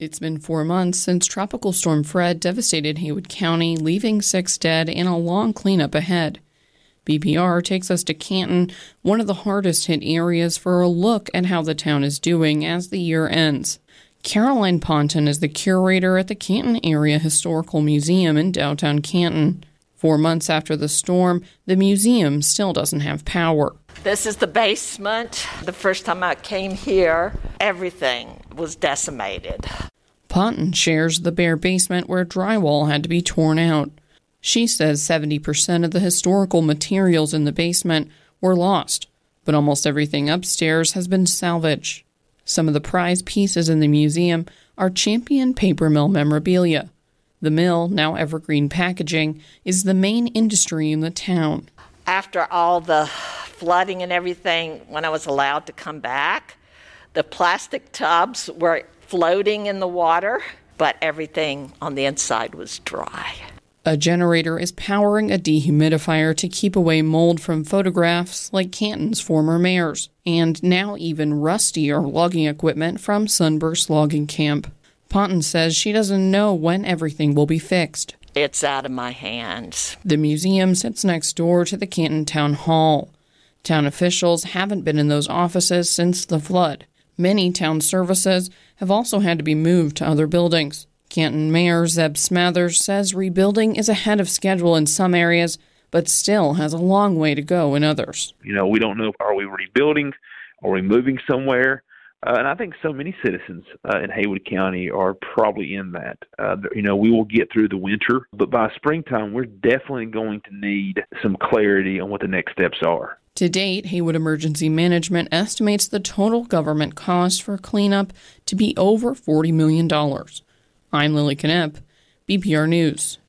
It's been four months since Tropical Storm Fred devastated Haywood County, leaving six dead and a long cleanup ahead. BPR takes us to Canton, one of the hardest hit areas, for a look at how the town is doing as the year ends. Caroline Ponton is the curator at the Canton Area Historical Museum in downtown Canton. Four months after the storm, the museum still doesn't have power. This is the basement. The first time I came here, everything was decimated. Ponton shares the bare basement where drywall had to be torn out. She says 70% of the historical materials in the basement were lost, but almost everything upstairs has been salvaged. Some of the prized pieces in the museum are Champion paper mill memorabilia. The mill, now Evergreen Packaging, is the main industry in the town. After all the flooding and everything, when I was allowed to come back, the plastic tubs were floating in the water, but everything on the inside was dry. A generator is powering a dehumidifier to keep away mold from photographs like Canton's former mayors, and now even rustier logging equipment from Sunburst Logging Camp. Ponton says she doesn't know when everything will be fixed. It's out of my hands. The museum sits next door to the Canton Town Hall. Town officials haven't been in those offices since the flood. Many town services have also had to be moved to other buildings. Canton Mayor Zeb Smathers says rebuilding is ahead of schedule in some areas, but still has a long way to go in others. You know, we don't know are we rebuilding? Are we moving somewhere? Uh, and I think so many citizens uh, in Haywood County are probably in that. Uh, you know, we will get through the winter, but by springtime, we're definitely going to need some clarity on what the next steps are. To date, Haywood Emergency Management estimates the total government cost for cleanup to be over $40 million. I'm Lilly Knoepp, BPR News.